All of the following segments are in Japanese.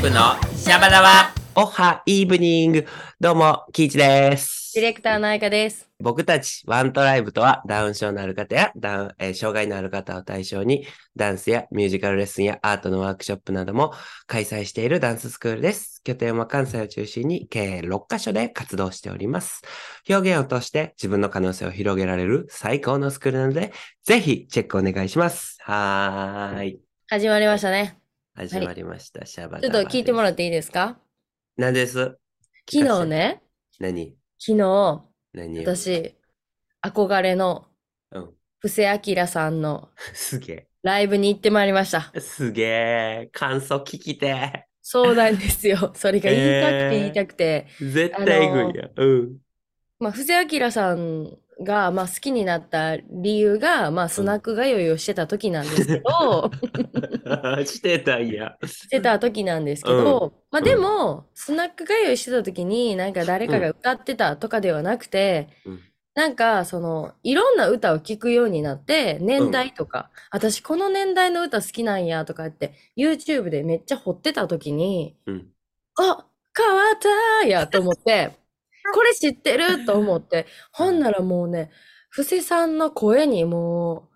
イブのシャバダバおはイーブニング。どうも、キイチです。ディレクターの愛花です。僕たちワントライブとはダウン症のある方やダウン、えー障害のある方を対象にダンスやミュージカルレッスンやアートのワークショップなども開催しているダンススクールです。拠点は関西を中心に計6カ所で活動しております。表現を通して自分の可能性を広げられる最高のスクールなので、ぜひチェックお願いします。はーい。始まりましたね。始まりました。シャバちょっと聞いてもららっていいですか？何です昨日ね、何？昨日、何を？私、憧れのうん。布施明さんの すげえ。ライブに行ってまいりました。すげえ、感想聞きてそうなんですよ。それが言いたくて言いたくて。え。絶対えぐいやん。うん。まあ、布施明さんが、まあ、好きになった理由が、まあ、スナック通いをしてた時なんですけど、してたんや。してた時なんですけど、まあでも、スナック通いしてた時になんか誰かが歌ってたとかではなくて、うん。なんかそのいろんな歌を聴くようになって年代とか、私この年代の歌好きなんやとかって YouTube でめっちゃ掘ってた時に、うん。あ変わったやと思って、これ知ってると思って、ほんならもうね、布施さんの声にも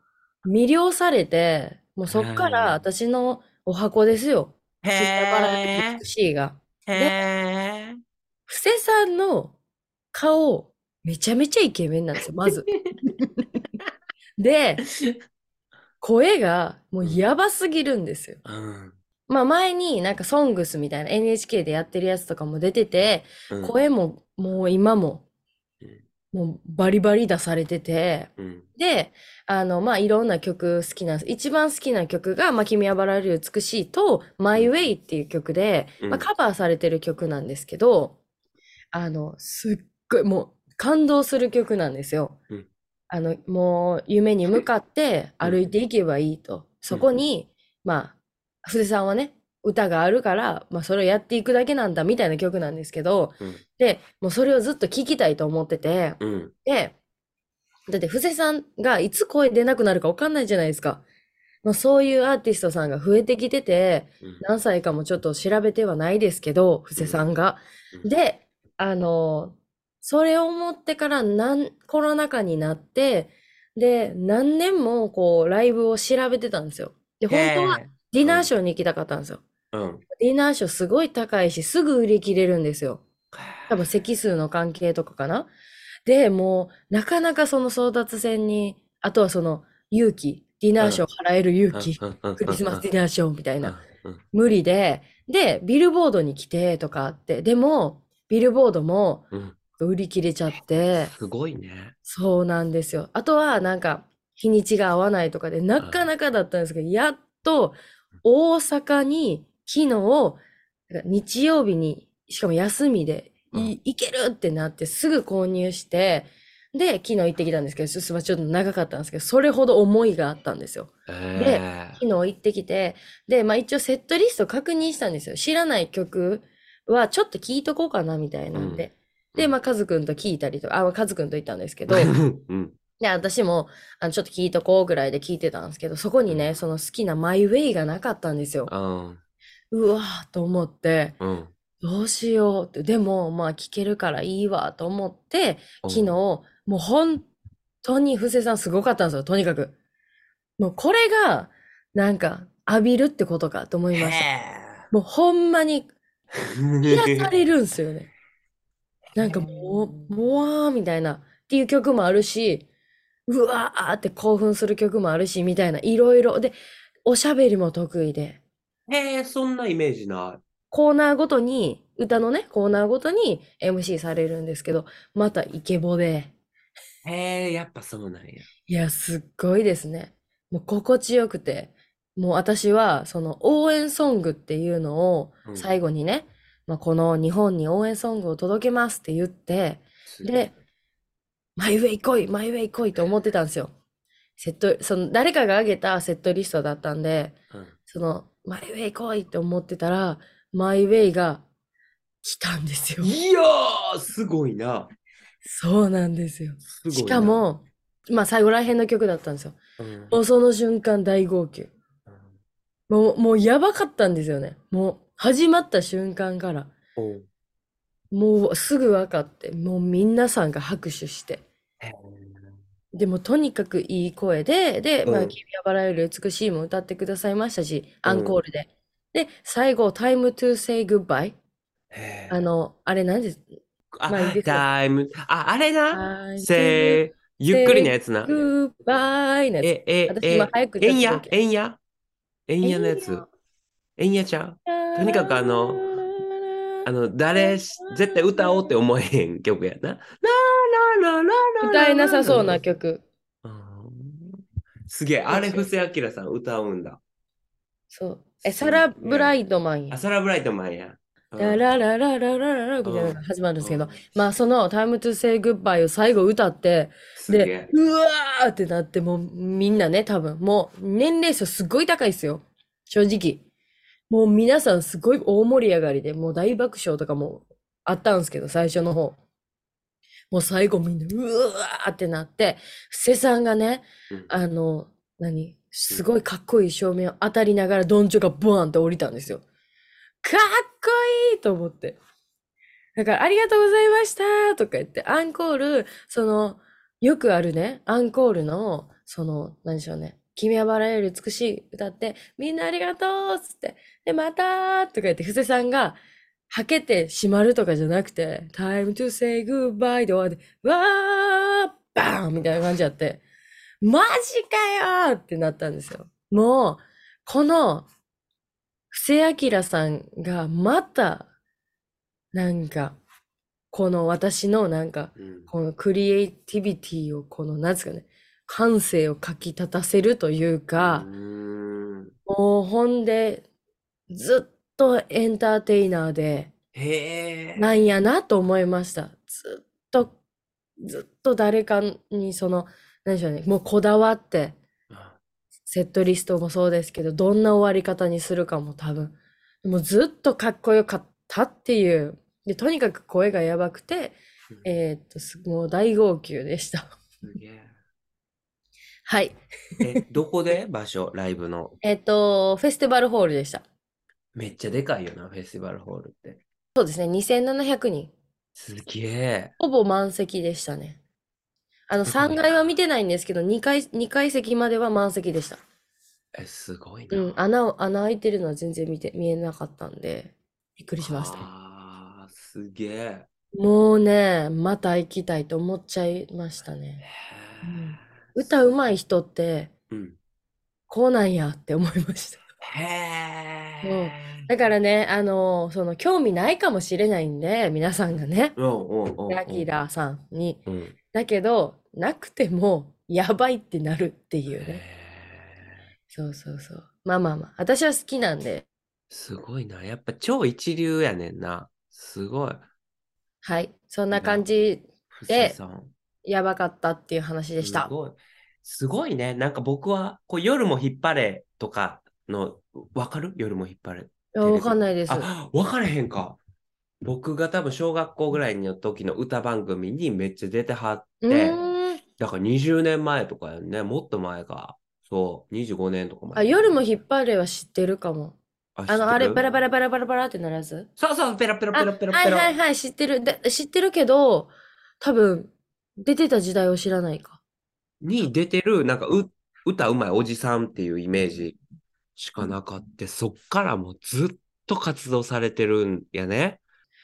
う魅了されて、もうそっから私のお箱ですよ。へスッバラ美しいが。え。へえ。布施さんの顔、めちゃめちゃイケメンなんですよ、まず。で、声がもうやばすぎるんですよ。うん。まあ前になんかソングスみたいな NHK でやってるやつとかも出てて、うん。声ももう今もうんもうバリバリ出されてて、うん。で、あの、まあいろんな曲好きなんです。一番好きな曲が、まあ君はバラより美しいと、My Way っていう曲で、うんまあカバーされてる曲なんですけど、あの、すっごいもう感動する曲なんですよ。うんあの、もう夢に向かってうん歩いていけばいいと。そこに、まあ、筆さんはね、歌があるから、まあそれをやっていくだけなんだみたいな曲なんですけど、うんで、もうそれをずっと聴きたいと思ってて、うん。で、だって、布施さんがいつ声出なくなるか分かんないじゃないですか。まあ、そういうアーティストさんが増えてきてて、うん何歳かもちょっと調べてはないですけど、布施さんが。うんで、あの、それを思ってからなんコロナ禍になって、で、何年もこう、ライブを調べてたんですよ。で、本当はディナーショーに行きたかったんですよ。うん。ディナーショーすごい高いし、すぐ売り切れるんですよ。多分席数の関係とかかな。で、もう、なかなかその争奪戦に、あとはその勇気、ディナーショー払える勇気、クリスマスディナーショーみたいな、うん。無理で、で、ビルボードに来てとかあって、でも、ビルボードもうん。売り切れちゃって、すごいね。そうなんですよ。あとは、なんか、日にちが合わないとかで、なかなかだったんですけど、やっと、大阪に、昨日、日曜日に、しかも休みで、い行けるってなって、すぐ購入して、で、昨日行ってきたんですけど、ちょっとちょっと長かったんですけど、それほど思いがあったんですよ。へえ。昨日行ってきて、で、まあ一応セットリスト確認したんですよ。知らない曲はちょっと聞いとこうかな、みたいなんで。うんで、まあ、カズくんと聞いたりとか、あ、カズくんと行ったんですけど、うん。で、私も、あの、ちょっと聞いとこうぐらいで聞いてたんですけど、そこにね、その好きなマイウェイがなかったんですよ。うわーと思って、うん。どうしようって、でも、まあ、聞けるからいいわと思って、昨日、もう本当に布施さんすごかったんですよ、とにかく。もうこれが、なんか、浴びるってことかと思いました。もうほんまに 癒されるんですよね。なんかもう、もわーみたいなっていう曲もあるし、うわーって興奮する曲もあるし、みたいな、いろいろ。で、おしゃべりも得意で、へえ、そんなイメージなコーナーごとに、歌のね、コーナーごとに MC されるんですけど、またイケボで、い。へえ、やっぱそうなんや。いや、すっごいですね。もう心地よくて、もう私は、その応援ソングっていうのをうん最後にね、まあ、この日本に応援ソングを届けますって言って、で、マイウェイ来い、マイウェイ来いと思ってたんですよ。セット、その誰かが挙げたセットリストだったんで、うんそのマイウェイ来いって思ってたら、マイウェイが来たんですよ。いやー、すごいな。そうなんですよ。すしか、も、まあ最後らへんの曲だったんですよ。うんもうその瞬間大号泣。もう、もうやばかったんですよね。も始まった瞬間から、もうすぐ分かって、もう皆さんが拍手して。へでもとにかくいい声で、で、まあ、うん君はバラより美しいも歌ってくださいましたし、アうんンコールで。で、最後、Time to say goodbye。えあの、あれ何ですあ、まあタイム、あ、あれな、せー、ゆっくりのやつな。goodbye のやつ。え、え、私今早くえ、えんやえんやえんやのやつ。えんやちゃうとにかくあの、あの、誰、絶対歌おうって思えへん曲やな。歌えなさそうな曲。すげえ、アレフセアキラさん歌うんだ。そう。え、サラ・ブライトマンや。サラ・ブライトマンや。ラララララララみたいなの始まるんですけど、まあその「タイムト to Say バイ」を最後歌ってでうわーってなってもうみんなね多分もう年齢層すごい高いですよ正直もう皆さんすごい大盛り上がりで、もう大爆笑とかもあったんですけど、最初の方。もう最後みんなうわーってなって、布施さんがね、うんあの、何？すごいかっこいい照明を当たりながら、どんちょがボーンって降りたんですよ。かっこいいと思って。だから、ありがとうございましたとか言って、アンコール、その、よくあるね、アンコールの、その、何でしょうね。君はバラより美しい歌って、みんなありがとうっつって、で、また？ーとか言って、布施さんが、はけて閉まるとかじゃなくて、time to say goodbye で終わって、わーバーン！みたいな感じやって、マジかよー！ってなったんですよ。もう、この、布施明さんがまた、なんか、この私のなんか、うん。このクリエイティビティを、この、なんですかね、感性をかき立たせるというかもうほんで、ずっとエンターテイナーで。なんやなと思いました。ずっと、ずっと誰かにその、何でしょうね、もうこだわって、セットリストもそうですけど、どんな終わり方にするかも多分、もうずっとかっこよかったっていう。で、とにかく声がやばくて、えーっと、すもう大号泣でした。すげえ。はい。え、どこで？場所、ライブの？えーっと、フェスティバルホールでした。めっちゃでかいよな、フェスティバルホールって。そうですね、2700人。すげえ。ほぼ満席でしたね。あの、すごいな3階は見てないんですけど、2階、2階席までは満席でした。え、すごいな。うん、穴を、穴開いてるのは全然見て、見えなかったんで、びっくりしました。ああ、すげえ。もうね、また行きたいと思っちゃいましたね。へえ歌うまい人って、うん。こうなんやって思いました。へえ。だからね、あの、その、興味ないかもしれないんで、皆さんがね。ラキラーさんに。うん。だけど、なくても、やばいってなるっていうね。へそうそうそう。まあまあまあ、私は好きなんで、すごいな。やっぱ超一流やねんな。すごい。はい。そんな感じ、布施さん。やばかったっていう話でした。すごい。すごいね。なんか僕は、こう夜も引っ張れとかの、わかる？夜も引っ張れ。いやわかんないです。あ、わかれへんか。僕が多分小学校ぐらいの時の歌番組にめっちゃ出てはっうて。だから20年前とかやんね。もっと前か。そう、25年とか前。あ、夜も引っ張れは知ってるかも。ああの、あれ、バラバラ。ラバラバラバラってなるやつ？そうそう、ペラペラあ、ペラペラはいペラ。はいはい、知ってる。で、知ってるけど、多分、出てた時代を知らないか。に出てる、なんかう歌うまいおじさんっていうイメージしかなかって、そっからもうずっと活動されてるんやね。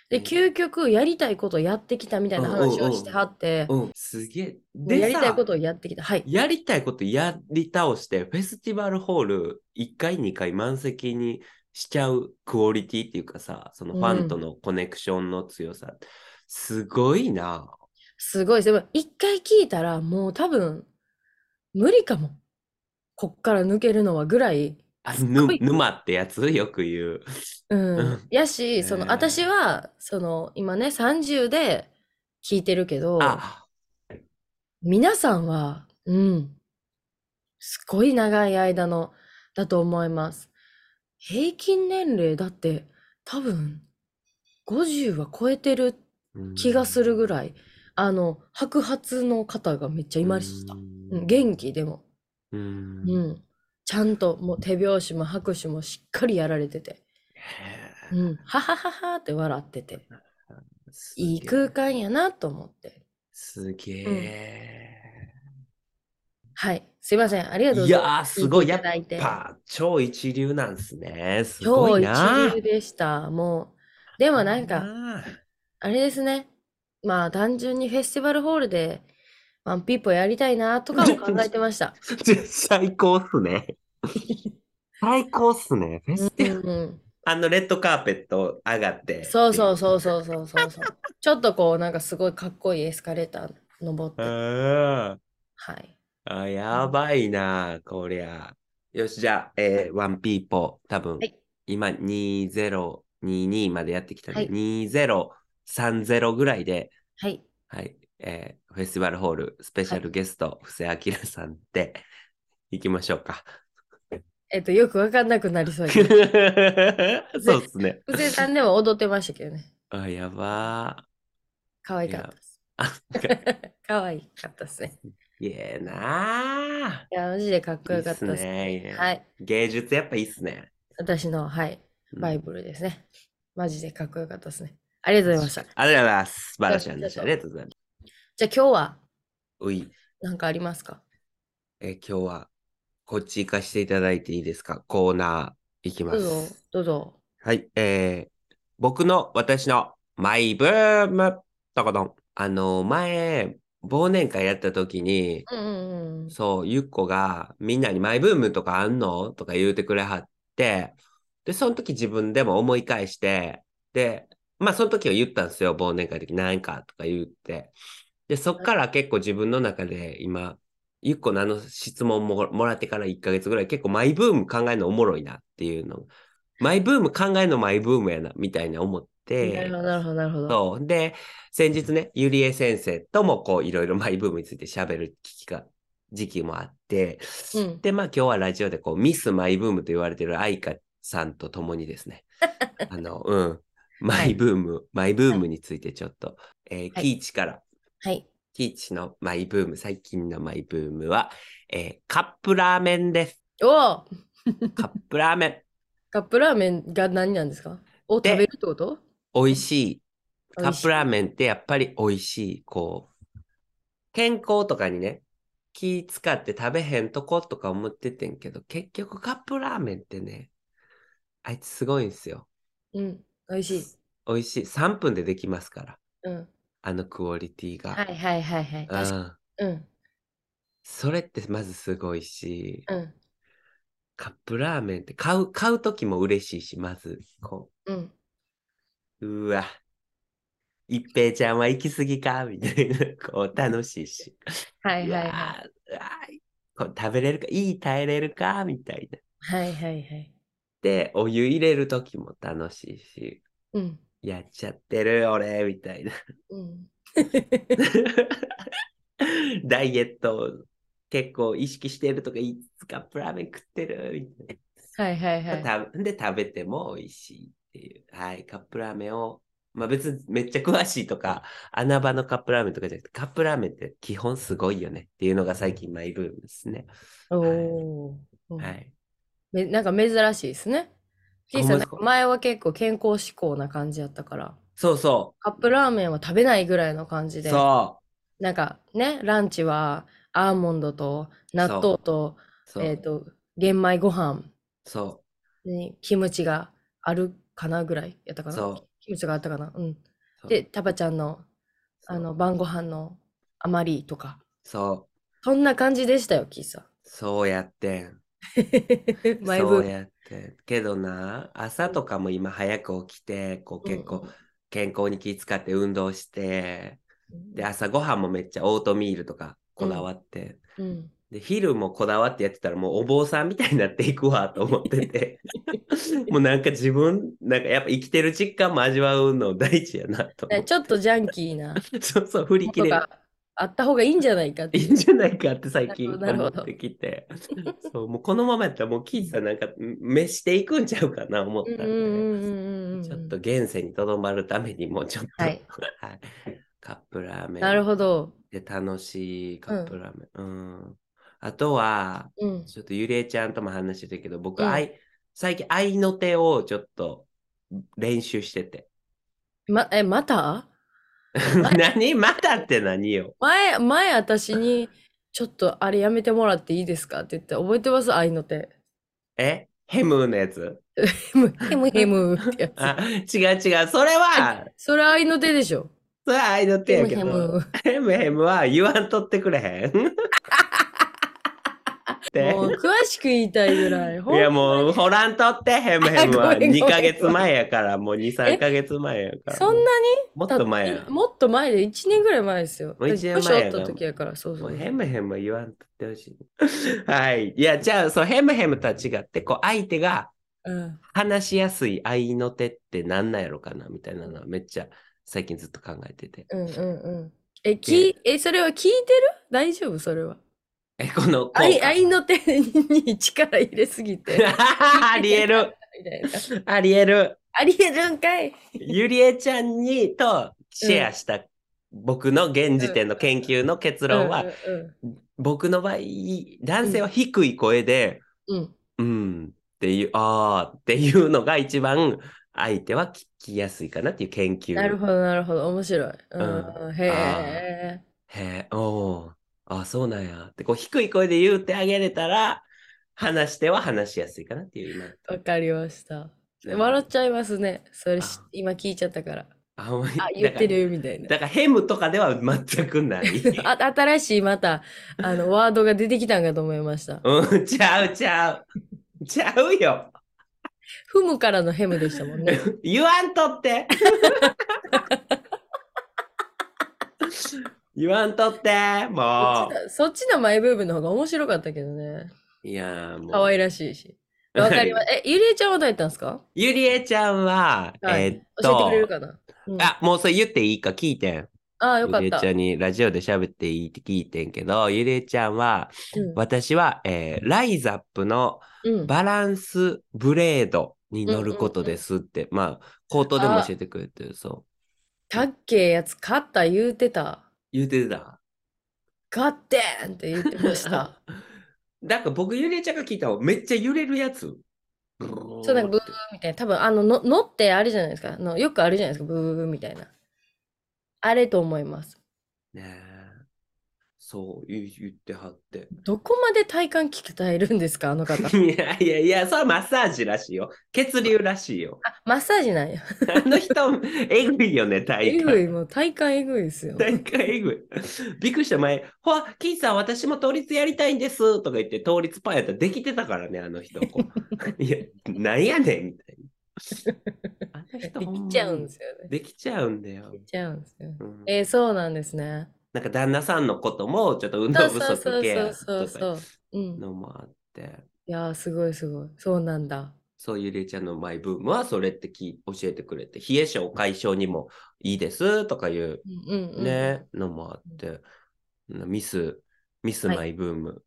で、うん究極、やりたいことをやってきたみたいな話をしてはって、うん、すげえ。でさやりたいこ、とをやってきた。はい。やりたいことやり倒して、フェスティバルホール1回、2回満席にしちゃうクオリティっていうかさ、そのファンとのコネクションの強さ、すごいな。すごい。でも、一回聞いたら、もう多分、無理かも。こっから抜けるのはぐらい、あ沼ってやつ？よく言う。うん。うん。やし、その、へー。私は、その、今ね、30で聞いてるけど、あ、皆さんは、うん、すごい長い間の、だと思います。平均年齢だって、多分、50は超えてる気がするぐらい、あの、白髪の方がめっちゃいました。うん、元気でも。うんうん。ちゃんともう手拍子も拍手もしっかりやられてて。へうん、ははははって笑ってて、すげえいい空間やなと思って。すげえ。はい。すいません。ありがとうごいざいまやー、すごい。聞いていやっただいてぱ、超一流なんですね。すす。ご超一いな。流でした。もう、でもなんか、ああれですね。まあ、単純にフェスティバルホールで、ワンピーポーやりたいなとかも 考えてました。ー最高っすね。最高っすね。フェスティバルうん、あのレッドカーペット上がって。そうそうそうそうそうそうそう。ちょっとこう、なんかすごいかっこいいエスカレーター登って。あはい。ーあ、やばいな、こりゃ。よし、じゃあ、えー、ワンピーポー、多分、はい今2022までやってきたんで、はい2030ぐらいで、はい。はい、えー、フェスティバルホールスペシャルゲスト、布施明さんで 行きましょうか。えっと、よくわかんなくなりそうや そ。うっすね。布施さんでも踊ってましたけどね。あ、やば可愛かったです。ー。可愛かったで すね。いえなー。いや、マジでかっこよかったですいいっすねいいねはい。芸術やっぱいいっすね。私の、はい、うんバイブルですね。マジでかっこよかったですね。ありがとうございました。ありがとうございます。素晴らしい話。ちょっとありがとうございます。じゃあ今日はうい、何かありますか？えー今日はこっち行かせていただいていいですか？コーナー行きまどうぞす。、どうぞ。はい、えー、僕の、私のマイブームとことん。あの、前、忘年会やった時に、うんうんうん。そう、ゆっこがみんなにマイブームとかあんの？とか言うてくれはって、で、その時自分でも思い返して、で、まあその時は言ったんですよ、忘年会の時なんかとか言って。で、そっから結構自分の中で今、ゆっこのあの質問ももらってから1ヶ月ぐらい結構マイブーム考えるのおもろいなっていうの。マイブーム考えるのマイブームやな、みたいな思って。なるほど、なるほど、なるほど。そう。で、先日ね、ゆりえ先生ともこう、いろいろマイブームについて喋る機会が、時期もあって、うんで、まあ今日はラジオでこう、ミスマイブームと言われてる愛花さんと共にですね、あの、うん、マイブーム、マイブームについてちょっと、えーはいキーチから、はい。キーチのマイブーム、最近のマイブームは、えーカップラーメンです。おおカップラーメン。カップラーメンが何なんですか？を食でべるってこと？美味しい。美味しいカップラーメンってやっぱり美味しい。こう、健康とかにね、気使って食べへんとことか思っててんけど、結局カップラーメンってね、あいつすごいんすよ。うん。美味しい。美味しい。3分でできますから。うん。あのクオリティが。はいはいはいはい。確かうん。に。うん。それってまずすごいし、うん。カップラーメンって買う、買うときも嬉しいし、まず、こうん。う、うわ、一平ちゃんは行き過ぎか？みたいな、こう、楽しいし。はいはいはい。うわこれ食べれるか？いい耐えれるか？みたいな。はいはいはい。で、お湯入れるときも楽しいし、うん。やっちゃってる俺、みたいな。うん。ダイエットを結構意識してるとか、いつかカップラーメン食ってるみたいはいはいな。はい。たで、食べても美味しいっていう。はい、カップラーメンを、まあ別にめっちゃ詳しいとか、穴場のカップラーメンとかじゃなくて、カップラーメンって基本すごいよねっていうのが最近マイブームですね。おおー。うんはい。めなんか珍しいですね。キーさん、前は結構健康志向な感じやったから、そうそカップラーメンは食べないぐらいの感じう。で、そなんかね、ランチはアーモンドと納豆と。えっと、玄米ご飯そにキムチがあるかなぐらいやったかう。な？そう。キムチがあったかな？うん。で、タバちゃんの、あの、晩ご飯の余りとか、そう。そんな感じでしたよ、キーさそうやってん。そう。やってん。けどな、朝とかも今早く起きて、こう結構健康に気遣って運動して、うんで、朝ごはんもめっちゃオートミールとかこだわって、うん。で、昼もこだわってやってたらもうお坊さんみたいになっていくわと思ってて、もうなんか自分、なんかやっぱ生きてる実感も味わうの大事やなとちょっとジャンキーな。そうそう、振り切れるあった方がいいんじゃないかっていう。いいんじゃないかって最近思ってきて。そう、もうこのままやったらもうキーさんなんか召していくんちゃうかな思ったんで、うんうんうんうんうんちょっと現世にとどまるためにもうちょっと、はいはいカップラーメンなるほど。で楽しいカップラーメン。うん。あとは、うん。ちょっとゆりえちゃんとも話してたけど、僕、うん愛、最近愛の手をちょっと練習してて。ま、え、また？何？またって何よ？前、前私に、ちょっとあれやめてもらっていいですか？って言って、覚えてます？愛の手。え？ヘムのやつ？ヘム、ヘムヘムってやあ、違う違う。それは、つ。それ愛の手でしょ。それは愛の手やけヘムど。ヘヘムヘムは言わんとってくれへん。ってもう詳しく言いたいぐらい。いやもう、ほらんとって、ヘムヘムはあごめんごめん2ヶ月前やから、もう2、3ヶ月前やから。そんなに？もっと前や。もっと前で1年ぐらい前ですよ。もう一年前年やった時やから、そうそうヘムヘムは言わんとってほしい。はい。いや、じゃあ、そう、ヘムヘムとは違って、こう、相手がうん。話しやすい愛の手って何なんやろかな、みたいなのはめっちゃ最近ずっと考えてて。うんうんうん。え、き、え、それは聞いてる？大丈夫？それは。え、この愛、愛の手に力入れすぎて。ありえる。ありえる。ありえるんかい。ゆりえちゃんにとシェアした僕の現時点の研究の結論は、うん僕の場合、男性は低い声で、うんうん。うん、っていう、ああっていうのが一番相手は聞きやすいかなっていう研究。なるほど、なるほど。面白い。うん。うんへえ。へえ、おーあそうなんや。って、こう低い声で言うてあげれたら、話しては話しやすいかなっていう今。わかりました。うん笑っちゃいますね。それ今聞いちゃったから。あ、まにあ、言ってるみたいな。だから、ヘムとかでは全くない。あ新しいまたあの ワードが出てきたんかと思いました。うん、ちゃうちゃう。ちゃうよ。踏むからのヘムでしたもんね。言わんとって。言わんとって。そもっちのそっちのマイブームの方が面白かったけどね。う。いやーもう。可愛らしいし。わかります。え、ゆりえちゃんはどうやったんですか？ゆりえちゃんは、はいえーっ教えてくれると、かな、うんあ、もうそれ言っていいか聞いてん。ああ、よかったゆりえち。ゃんにラジオで喋っていいって聞いてんけど、ゆりえちゃんは、うん私は、えーライザップのうんバランスブレードに乗ることですって、まあ、口頭でも教えてくれてる、そう。たっけえやつ買った言うてた。言うてた。買ってんって言ってました。だから僕、ゆりえちゃんが聞いたのめっちゃ揺れるやつ。そう、なんかブーみたいな。多分、あの、の、のってあれじゃないですか。あのよくあるじゃないですか。ブーブーみたいな。あれと思います。ねえそう言言ってはって。どこまで体感鍛えるんですかあの方。いやいやいや、それはマッサージらしいよ。血流らしいよ。あ、マッサージなんや。あの人、えぐいよね、体え感。ぐい、もう体感えぐいですよ。体感えぐい。びっくりした前、ほわ、キーさん、私も倒立やりたいんですとか言って、倒立パンやったらできてたからね、あの人。こう いや、なんやねんみたいな。あの人 できちゃうんですよね。できちゃうんだよで。きちゃうんですよ。うんえーそうなんですね。なんか旦那さんのことも、ちょっと運動不足ケアそうとか。のもあって。いやー、すごいすごい。そうなんだ。そういうりえちゃんのマイブームはそれってき教えてくれて、冷え性解消にもいいですとかいう。ね、のもあって、ミス、ミスはいマイブーム、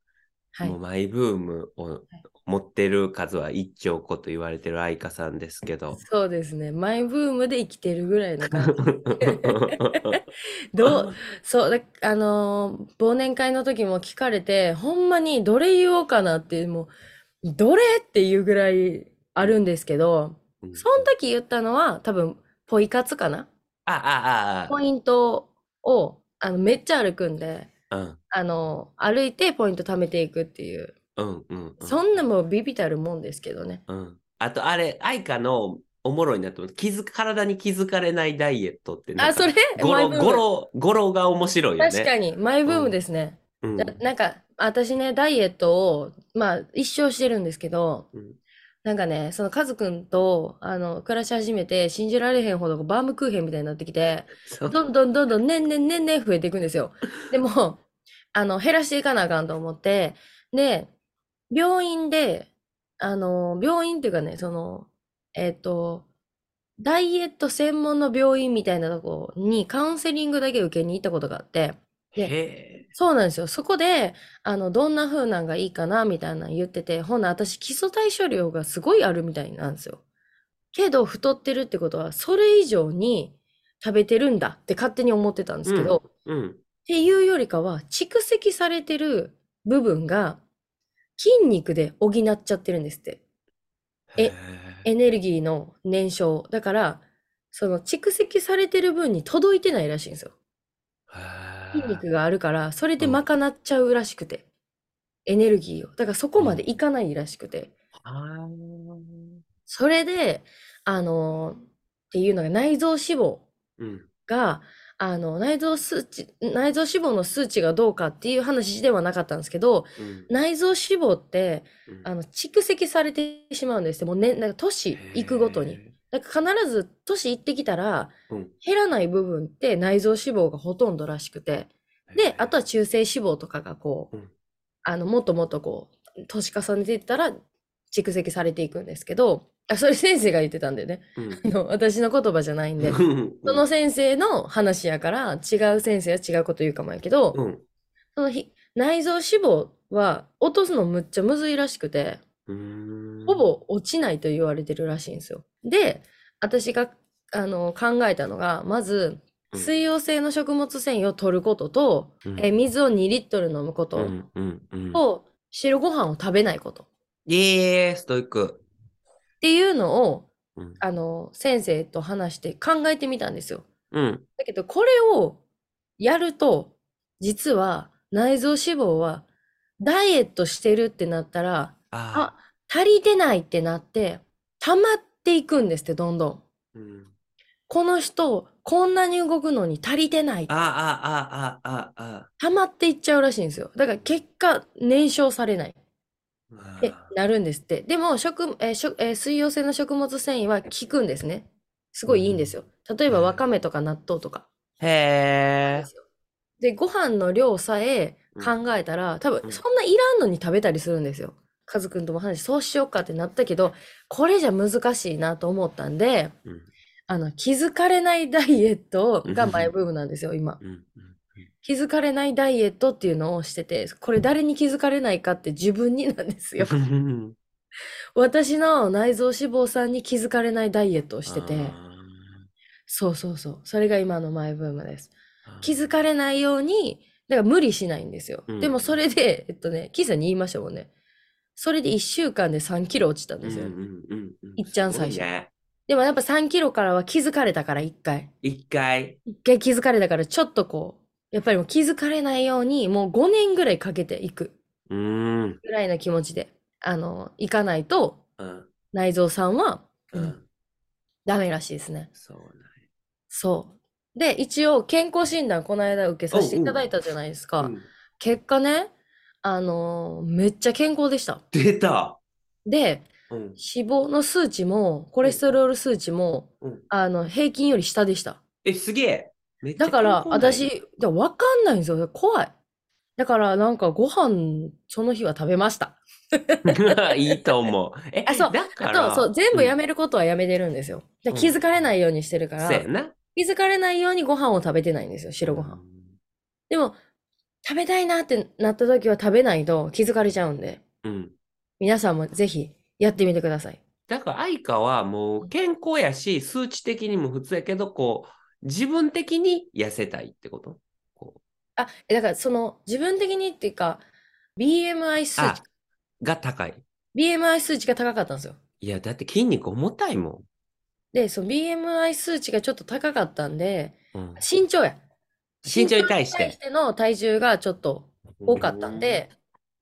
はいもう。マイブームを持ってる数は一兆個と言われてる愛花さんですけど。そうですね。マイブームで生きてるぐらいの感じ。どう、そう、だあのー忘年会の時も聞かれて、ほんまにどれ言おうかなって、もう、どれっていうぐらいあるんですけど、うんその時言ったのは多分、ポイ活かな？あ、あ、あ、ポイントを、あの、めっちゃ歩くんで、あ、うん、あの、歩いてポイント貯めていくっていう。うん、うん。うんそんなもうビビたるもんですけどね。うん。あと、あれ、愛花のおもろいなと思って、気づ体に気づかれないダイエットってなんあ、かそれ？ゴロ、マイブームゴロ、ゴロが面白いよね。確かに、マイブームですね。うんだなんか、私ね、ダイエットを、まあ、一生してるんですけど、うんなんかね、そのカズくんと、あの、暮らし始めて、信じられへんほどバームクーヘンみたいになってきて、そうどんどんどんどん年々年々増えていくんですよ。でも、あの、減らしていかなあかんと思って、で、病院で、あの、病院っていうかね、その、えっと、ダイエット専門の病院みたいなとこにカウンセリングだけ受けに行ったことがあって、でへそうなんですよ。そこで、あの、どんな風なんがいいかな、みたいなの言ってて、ほな、私、基礎代謝量がすごいあるみたいなんですよ。けど、太ってるってことは、それ以上に食べてるんだって勝手に思ってたんですけど、え。うん。っていうよりかは、蓄積されてる部分が筋肉で補っちゃってるんですって。えへエネルギーの燃焼。だから、その蓄積されてる分に届いてないらしいんですよ。筋肉があるから、それで賄っちゃうらしくて。エネルギーを。だからそこまでいかないらしくて。あそれで、あのーっていうのが内臓脂肪うん。が、あの、内臓数値、内臓脂肪の数値がどうかっていう話ではなかったんですけど、うん内臓脂肪って、うんあの、蓄積されてしまうんですって。もうね、なんか年行くごとに。。だから必ず年行ってきたら、うん減らない部分って内臓脂肪がほとんどらしくて。で、あとは中性脂肪とかがこう、うんあの、もっともっとこう、年重ねていったら蓄積されていくんですけど、あ、それ先生が言ってたんでね。うん。あの私の言葉じゃないんで。うん。その先生の話やから、違う先生は違うこと言うかもやけど、うん。そのひ内臓脂肪は落とすのむっちゃむずいらしくて、ほぼ落ちないと言われてるらしいんですよ。で、私があの考えたのが、まず、うん。水溶性の食物繊維を取ることと、うん。え水を2リットル飲むことと、白ご飯を食べないことイエーイストイック。っていうのを、うんあの、先生と話して考えてみたんですよ。うん。だけど、これをやると、実は内臓脂肪はダイエットしてるってなったら、あ足りてないってなって、溜まっていくんですって、どんどん。ーうんこの人、こんなに動くのに足りてない。ああああああ溜まっていっちゃうらしいんですよ。だから結果、燃焼されないあってなるんですって。でも、食、えー食えー水溶性の食物繊維は効くんですね。すごいいいんですよ。例えば、うんわかめとか納豆とか。へえ。で、ご飯の量さえ考えたら、多うん分そんないらんのに食べたりするんですよ。カズくんとも話、そうしようかってなったけど、これじゃ難しいなと思ったんで、うんあの、気づかれないダイエットがマイブームなんですよ、今。気づかれないダイエットっていうのをしてて、これ誰に気づかれないかって自分になんですよ。う ん私の内臓脂肪さんに気づかれないダイエットをしてて、そうそうそう。それが今のマイブームです。気づかれないように、だから無理しないんですよ。うんでもそれで、えっとね、キーさんに言いましたもんね。それで1週間で3キロ落ちたんですよ。うんうんうんうんいっちゃん最初ねでもやっぱ3キロからは気づかれたから1回。一回。1回気づかれたからちょっとこう、やっぱりもう気づかれないようにもう5年ぐらいかけていくうーん。ぐらいの気持ちで、あの、いかないとうん。内臓さんは、ううんん、ダメらしいですね。そうなんやそう。で、一応健康診断この間受けさせていただいたじゃないですか。うん結果ね、あのーめっちゃ健康でした。出た。で、うん。脂肪の数値も、コレステロール数値も、うんあの、平均より下でした。え、すげえ。めっちゃだから、私、だわかんないんですよ。怖い。だから、なんか、ご飯、その日は食べました。いいと思う。え、あ、そう。だから、あと、そう、全部やめめることはやめてるんですよ。でうん気づかれないようにしてるから、そうやな。気づかれないようにご飯を食べてないんですよ、白ご飯。でも、食べたいなってなった時は食べないと気づかれちゃうんで、うん。皆さんもぜひやってみてください。だから、愛花はもう健康やし、数値的にも普通やけど、こう、自分的に痩せたいってこと？こあ、えだからその自分的にっていうか、BMI 数値、、が高い。BMI 数値が高かったんですよ。いや、だって筋肉重たいもで、その BMI 数値がちょっと高かったんで、ん。うん身長や。身長に対して身長に対しての体重がちょっと多かったんで、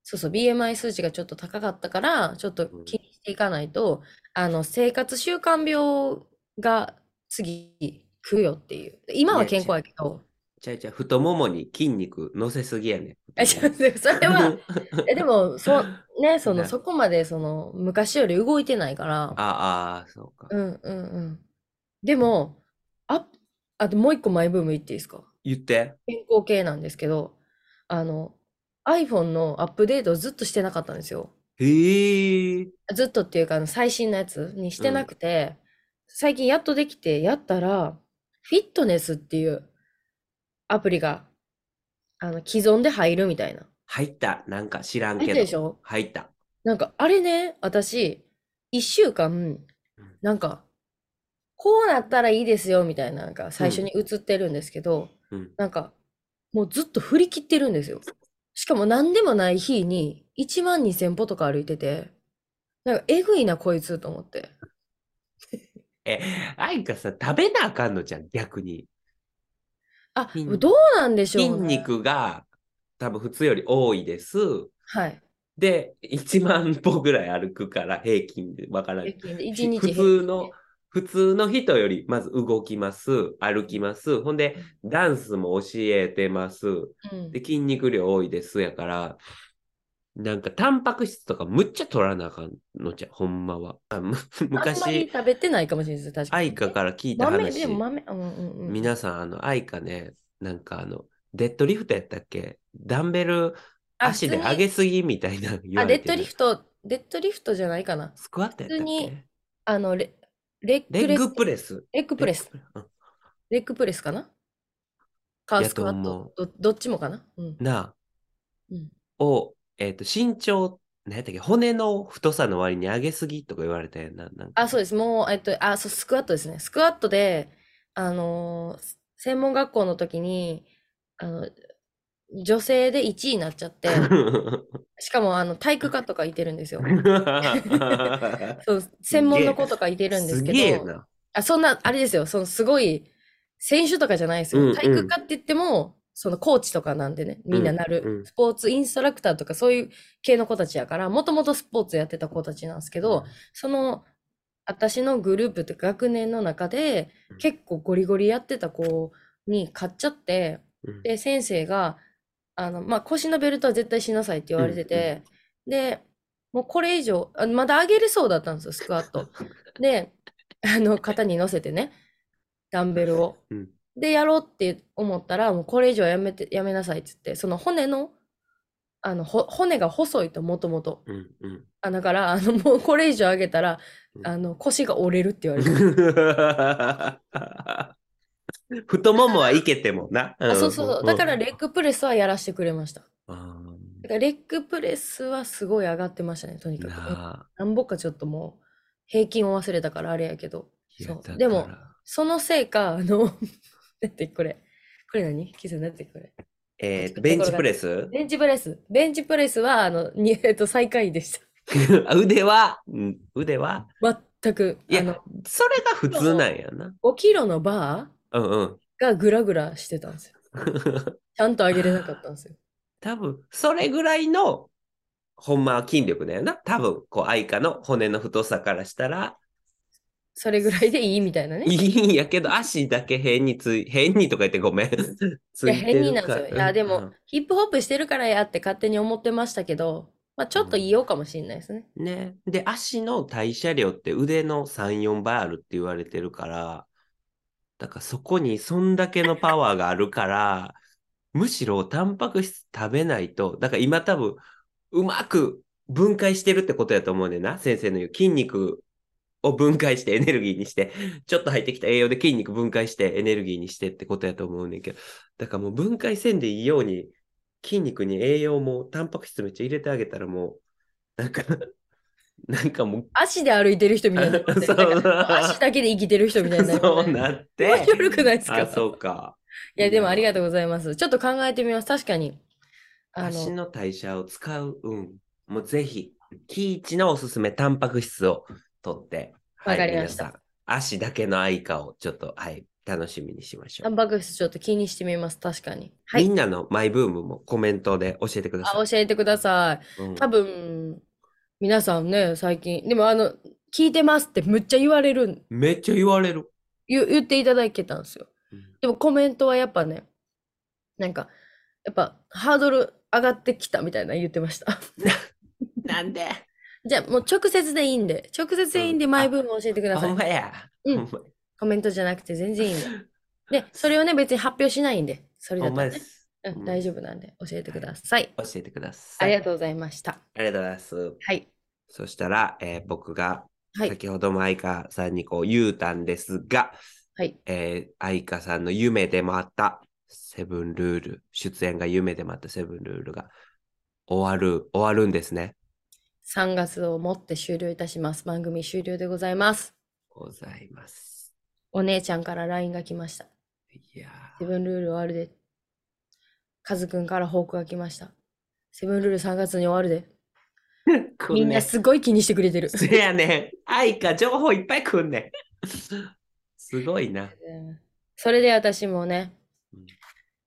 そうそう、BMI 数値がちょっと高かったから、ちょっと気にしていかないと、あの、生活習慣病が次来るよっていう。今は健康やけど、ちゃうちゃう、太ももに筋肉乗せすぎやね それは、え、でも、そ、ね、その、ねそこまで、その、昔より動いてないから、ああ、そうか。うんうんうん。でも、あ、あともう一個マイブーム言っていいですか？言って。健康系なんですけど、あの、iPhone のアップデートをずっとしてなかったんですよ。へえ。ずっとっていうか、最新のやつにしてなくて、最近やっとできて、やったら、フィットネスっていうアプリが、あの、既存で入るみたいな。入った。なんか知らん入けど。ったでしょ？入った。なんか、あれね、私、一週間、なんか、こうなったらいいですよ、みたいな、なんか、最初に映ってるんですけど、うん。なんか、もうずっと振り切ってるんですよ。しかも何でもない日に1万2000歩とか歩いてて、なんか、えぐいな、こいつと思って。え、愛花さ、食べなあかんのじゃん、逆に。あ、筋どうなんでしょ筋うね。肉が多分普通より多いです。はい。で、1万歩ぐらい歩くから、平均でわからん。平均で一日普通の、普通の人よりまず動きます、歩きます。ほんで、ダンスも教えてます。うんで、筋肉量多いですやから、なんか、タンパク質とかむっちゃ取らなあかんのじゃ、ほんまは。あむ あんまり昔、食べてないかもしれないです。確かに。愛花から聞いた豆、話で、も豆、うんうんうん。皆さん、あの、愛花ね、なんかあの、デッドリフトやったっけ？ダンベルあ足で上げすぎみたいな言あ、われてるデッドリフト、デッドリフトじゃないかな。スクワットやったっ普通にけあの、レレッグレスレッグプレス。レッグプレス。レッグプレレッグプレスかな？カーやスクワット。どどっちもかな？うんうん。なあ、うん。を、えっ、と、身長、何やったっけ？骨の太さの割に上げすぎとか言われたやんな。なんかあ、そうです。もう、えっと、あ、そう、スクワットですね。スクワットで、あのー専門学校の時に、あの、女性で1位になっちゃって、しかも、あの、体育科とかいてるんですよ。そう、専門の子とかいてるんですけど。あ、そんな、あれですよ。そのすごい、選手とかじゃないですよ。体育科って言っても、そのコーチとかなんでね、みんななる、うん。うんスポーツインストラクターとかそういう系の子たちやから、もともとスポーツやってた子たちなんですけど、その、私のグループというか学年の中でうん、結構ゴリゴリやってた子に買っちゃって、うん。で、先生が、あの、まあ、腰のベルトは絶対しなさいって言われてて、で、もうこれ以上、あまだ上げれそうだったんですよ、スクワット。で、あの、肩に乗せてね、ダンベルを。うんで、やろうって思ったら、もうこれ以上やめて、やめなさいって言って、その骨の、あの、ほ骨が細いと、もともと。あ、だから、あの、もうこれ以上上げたら、うんあの、腰が折れるって言われて。太ももはいけてもな。あ、そうそうそう。だから、レッグプレスはやらせてくれました。あだからレッグプレスはすごい上がってましたね、とにーかく。なあ。なんぼかちょっともう、平均を忘れたからあれやけど。そうでもそのせいか、あの、だってこれ。これ何？キスなんてこれ。えーと、ベンチプレス？ベンチプレス。ベンチプレスは、あの、にえっと、最下位でした。あ腕は、うん腕は、全く、いやあの、、それが普通なんやな。5キロのバうんうん。ーがグラグラしてたんですよ。ちゃんと上げれなかったんですよ。多分、それぐらいの、ほんまは筋力だよな。多分、こう、愛花の骨の太さからしたら、それぐらいでいいみたいなね。いいんやけど、足だけ変につい、変にとか言ってごめん。ついや、変になんですよ。いや、でもうん、ヒップホップしてるからやって勝手に思ってましたけど、まあ、ちょっと言おうかもしれないですね。ね。で、足の代謝量って腕の3、4倍あるって言われてるから、だからそこにそんだけのパワーがあるから、むしろタンパク質食べないと、だから今多分、うまく分解してるってことやと思うねんな。先生の言う筋肉を分解して エネルギーにして、ちょっと入ってきた栄養で筋肉分解してエネルギーにしてってことやと思うねんけど、だからもう分解せんでいいように、筋肉に栄養もタンパク質めっちゃ入れてあげたらもう、なんか、なんかもう、足で歩いてる人みたいにな 足だけで生きてる人みたいになるそうなって、面白くないですか？あ、そうか。いや、でもありがとうございます。ちょっと考えてみます。確かに。あの、足の代謝を使う、うん。もうぜひ、キイチのおすすめタンパク質を取って、はい、わかりました皆さん、足だけの愛花をちょっと、はい、楽しみにしましょう。タンパク質ちょっと気にしてみます。確かに。はい。みんなのマイブームもコメントで教えてくださあ、い。教えてください。うん多分、皆さんね、最近、でもあの、聞いてますってむっちゃ言われるん、めっちゃ言われる。言言っていただけたんですよ。うんでもコメントはやっぱね、なんか、やっぱハードル上がってきたみたいな言ってました。なんで？じゃあもう直接でいいんで、直接でいいんでうんマイブーム教えてくださいほん。まや。うんほんまコメントじゃなくて全然いいんで。で、それをね、別に発表しないんで、それほだとね、です。うん、大丈夫なんで教えてください。教えてください。ありがとうございました。ありがとうございます。はい。そしたら、えー僕がはい。先ほども愛花さんにこう言うたんですが、はい。えー愛花さんの夢でもあったセブンルール、出演が夢でもあったセブンルールが終わる、終わるんですね。3月をもって終了いたします。番組終了でございます。ございます。お姉ちゃんから LINE が来ました。いやセブンルール終わるで。カズくんから報告が来ました。セブンルール3月に終わるで。ー、みんなすごい気にしてくれてる。せやねん。愛花情報いっぱいくんねすごいな。うんそれで私もね、うん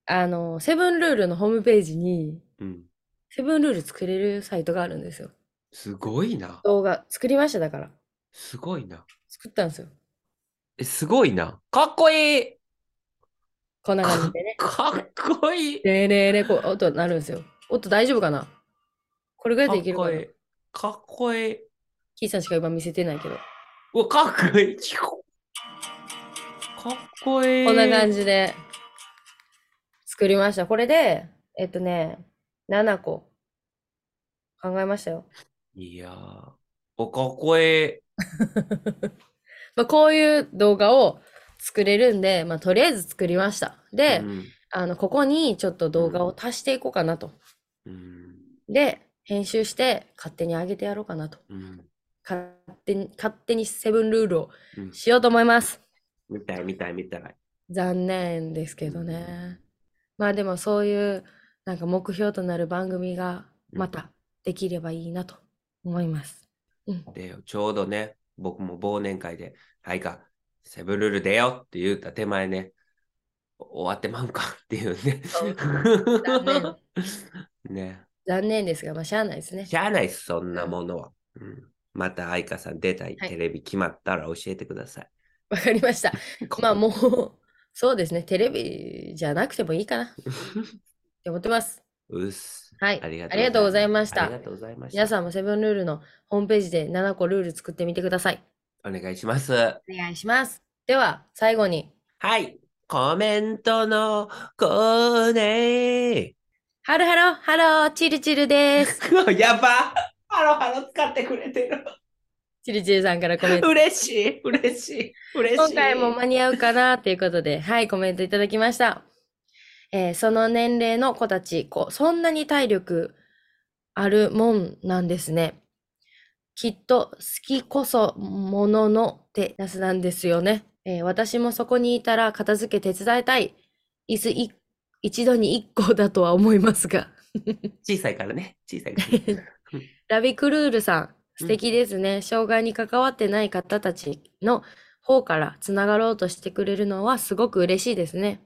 あの、セブンルールのホームページに、うん。セブンルール作れるサイトがあるんですよ。すごいな。動画作りました、だから。すごいな。作ったんですよ。え、すごいな。かっこいいこんな感じでね。かっこいいねえねえねえ、こう音鳴るんですよ。音大丈夫かな？これぐらいかでいけるかな？っこいい。かっこいい。キーさんしか今見せてないけど。うわ、かっこいい。かっこいい。こんな感じで作りました。これで、えっとね、7個考えましたよ。いやー。お、かっこいい。まあ、こういう動画を作れるんで、まあ、とりあえず作りました。で、うんあの、ここにちょっと動画を足していこうかなと。うん。で、編集して勝手に上げてやろうかなと。うん。勝手に、勝手にセブンルールをうんしようと思います。見たい、見たい、見たい。残念ですけどね。まあでもそういうなんか目標となる番組がまたできればいいなと思います。うん。で、ちょうどね、僕も忘年会で、はいか、セブンルール出よって言った手前ね、終わってまうんかっていうね。残 ね。残念ですが、まあしゃあないですね。しゃあないっす、そんなものは。うん、また、愛花さん出たいはいテレビ決まったら教えてください。わかりました。まあもう、そうですね。テレビじゃなくてもいいかな って思ってます。うっす。はい。ありがとうございましたありが。とうございました。皆さんもセブンルールのホームページで7個ルール作ってみてください。お願いします。お願いします。では、最後に、はい。コメントのコーネハロハロ、ハロー、チルチルです。ー。やばハロハロ使ってくれてる。チルチルさんからコメント。嬉しい、嬉しい、嬉しい。今回も間に合うかなということで、はい、コメントいただきました。えーその年齢の子たち、こう、そんなに体力あるもんなんですね。きっと好きこそもののってやつなんですよね。えー私もそこにいたら片付け手伝いたい。椅子い一度に一個だとは思いますが。小さいからね、小さいから。ラビクルールさん、素敵ですね。障害に関わってない方たちの方からつながろうとしてくれるのはすごく嬉しいですね。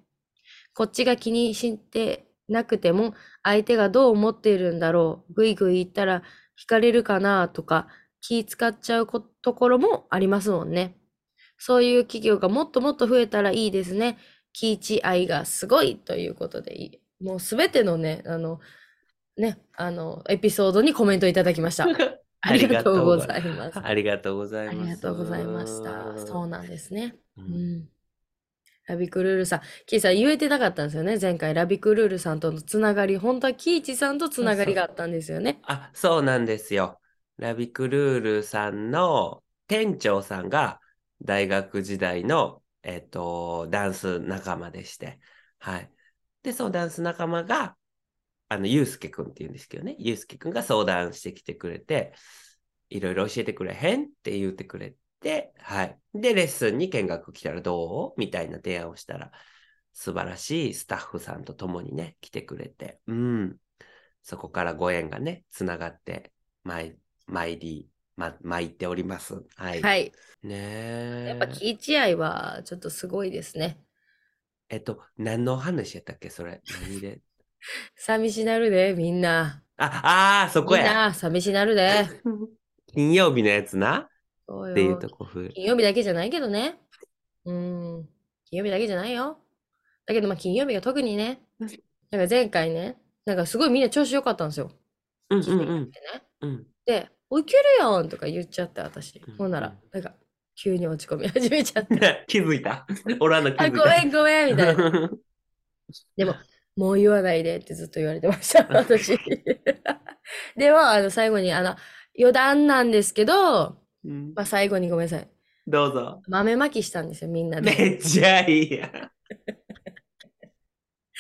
こっちが気にしてなくても、相手がどう思っているんだろう。ぐいぐい言ったら惹かれるかなとか、気使っちゃうこところもありますもんね。そういう企業がもっともっと増えたらいいですね。気いち愛がすごいということでいい。もうすべてのね、あの、ね、あの、エピソードにコメントいただきました。ありがとうございます。ありがとうございあます。りがとうございました。そうなんですね。ううんん。ラビクルールさん、キイさん言えてなかったんですよね。前回ラビクルールさんとのつながり、本当はキイチさんとつながりがあったんですよね。あ、そうなんですよ。ラビクルールさんの店長さんが大学時代の、えっと、ダンス仲間でして。はい。で、そのダンス仲間が、あの、ゆうすけくんって言うんですけどね。ゆうすけくんが相談してきてくれて、いろいろ教えてくれへんって言ってくれて、はい。で、レッスンに見学来たらどう？みたいな提案をしたら、素晴らしいスタッフさんと共にね、来てくれて、うん。そこからご縁がね、つながって、参参り、ま、参っております。はい。はい。ねえ。やっぱキイチ愛はちょっとすごいですね。えっと、何の話やったっけ？それ。何で？寂しなるで、みんな。あ、あーそこみんや。な、寂しなるで。金曜日のやつな。っていうよとこふ。金曜日だけじゃないけどね。うん。金曜日だけじゃないよ。だけど、まあ、金曜日が特にね。なんか前回ね、なんかすごいみんな調子良かったんですよ。うんうんうんてね。うん。で、おいけるやんとか言っちゃって、私うん。ほんなら、なんか、急に落ち込み始めちゃって。気づいた？俺はの気づあ、いた？ごめんごめんみたいな。でも、もう言わないでってずっと言われてました、私。でも、あの、最後に、あの、余談なんですけど、うんまあ、最後にごめんなさい。どうぞ。豆まきしたんですよ、みんなで。めっちゃいいやん。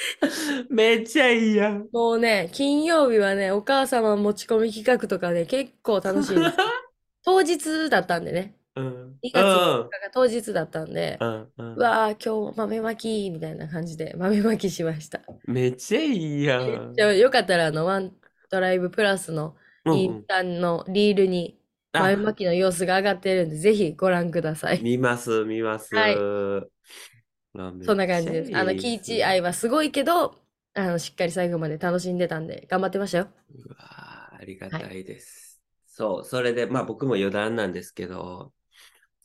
めっちゃいいやん。もうね、金曜日はね、お母様持ち込み企画とかね、結構楽しいです。当日だったんでね。うん。2月4日が当日だったんでう、ん。うん。うわー、今日豆まきみたいな感じで豆まきしました。めっちゃいいやん。じゃあよかったら、あの、ワンドライブプラスのうんインターンのリールにあ前巻きの様子が上がってるんで、ぜひご覧ください。見ます、見ます。はいそんな感じです。あの、キイチ愛はすごいけど、あの、しっかり最後まで楽しんでたんで、頑張ってましたよ。うわーありがたいです。そう、それで、まあ僕も余談なんですけど、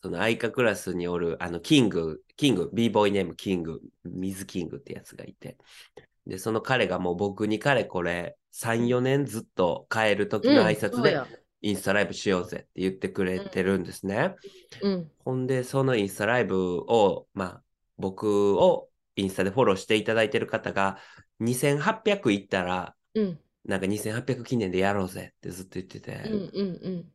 その愛花クラスにおる、あの、キング、キング、b ボーイネームキング、水キングってやつがいて、で、その彼がもう僕に彼これ、3、4年ずっと帰る時の挨拶で、そうやインスタライブしようぜって言ってくれてるんですね。うん。ほんで、そのインスタライブを、まあ、僕をインスタでフォローしていただいてる方が、2800いったら、うん。なんか2800記念でやろうぜってずっと言ってて、うん。うん。うん。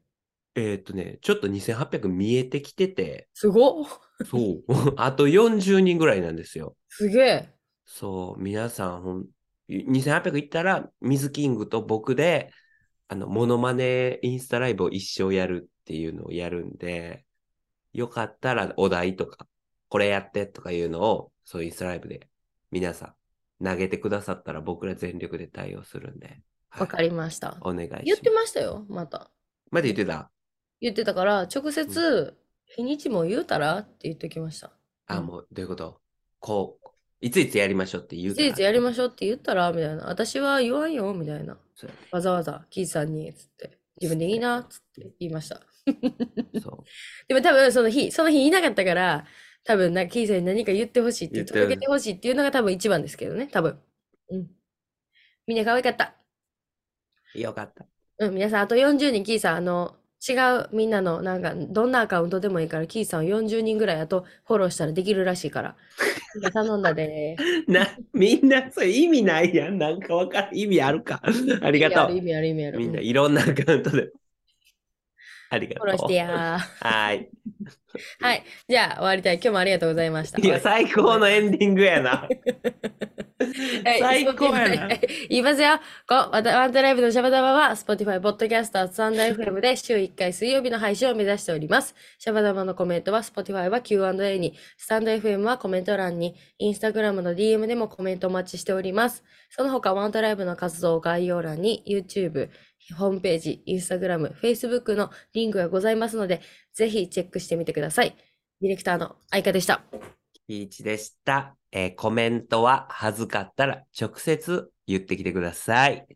えーっとね、ちょっと2800見えてきてて、すごっ。そう、あと40人ぐらいなんですよ。すげえ。そう、皆さん、2800いったら、水キングと僕で、あの、モノマネインスタライブを一生やるっていうのをやるんで、よかったらお題とか、これやってとかいうのを、そういうインスタライブで皆さん投げてくださったら僕ら全力で対応するんで、はいわかりました。お願いします。言ってましたよ、また。まだ言ってた？言ってたから、直接、日にちも言うたらって言ってきました。あ、うんもう、どういうこと？こう、いついつやりましょうって言ういついつやりましょょうって言ったらみたいな。私は言わんよみたいな。そうわざわざ、キーさんに、つって。自分でいいな、つって言いました。そう。でも多分その日、その日いなかったから、多分な、キーさんに何か言ってほしいって、言って届けてほしいっていうのが多分一番ですけどね、多分。うん。みんな可愛かった。よかった。うん、皆さん、あと40人、キーさん、あの、違うみんなの、なんか、どんなアカウントでもいいから、キーさんを40人ぐらいあとフォローしたらできるらしいから。頼んだで。な、みんな、それ意味ないやん。なんかわからん。意味あるか。ありがとう。意味ある、意味ある、意味ある。みんなうんいろんなアカウントで。ありがとう。フォローしてやはい。ー。はい。じゃあ、終わりたい。今日もありがとうございました。いや、最高のエンディングやな。はい最高やな。言いますよ。こワンワントライブのシャバダバは Spotify、Podcast、サンダー FM で週1回水曜日の配信を目指しております。シャバダバのコメントは Spotify は Q&A に、スタンド FM はコメント欄に、Instagram の DM でもコメントお待ちしております。その他ワントライブの活動概要欄に YouTube、ホームページ、Instagram、Facebook のリンクがございますので、ぜひチェックしてみてください。ディレクターの愛花でした。ピーチでした。えーコメントは恥ずかったら直接言ってきてください。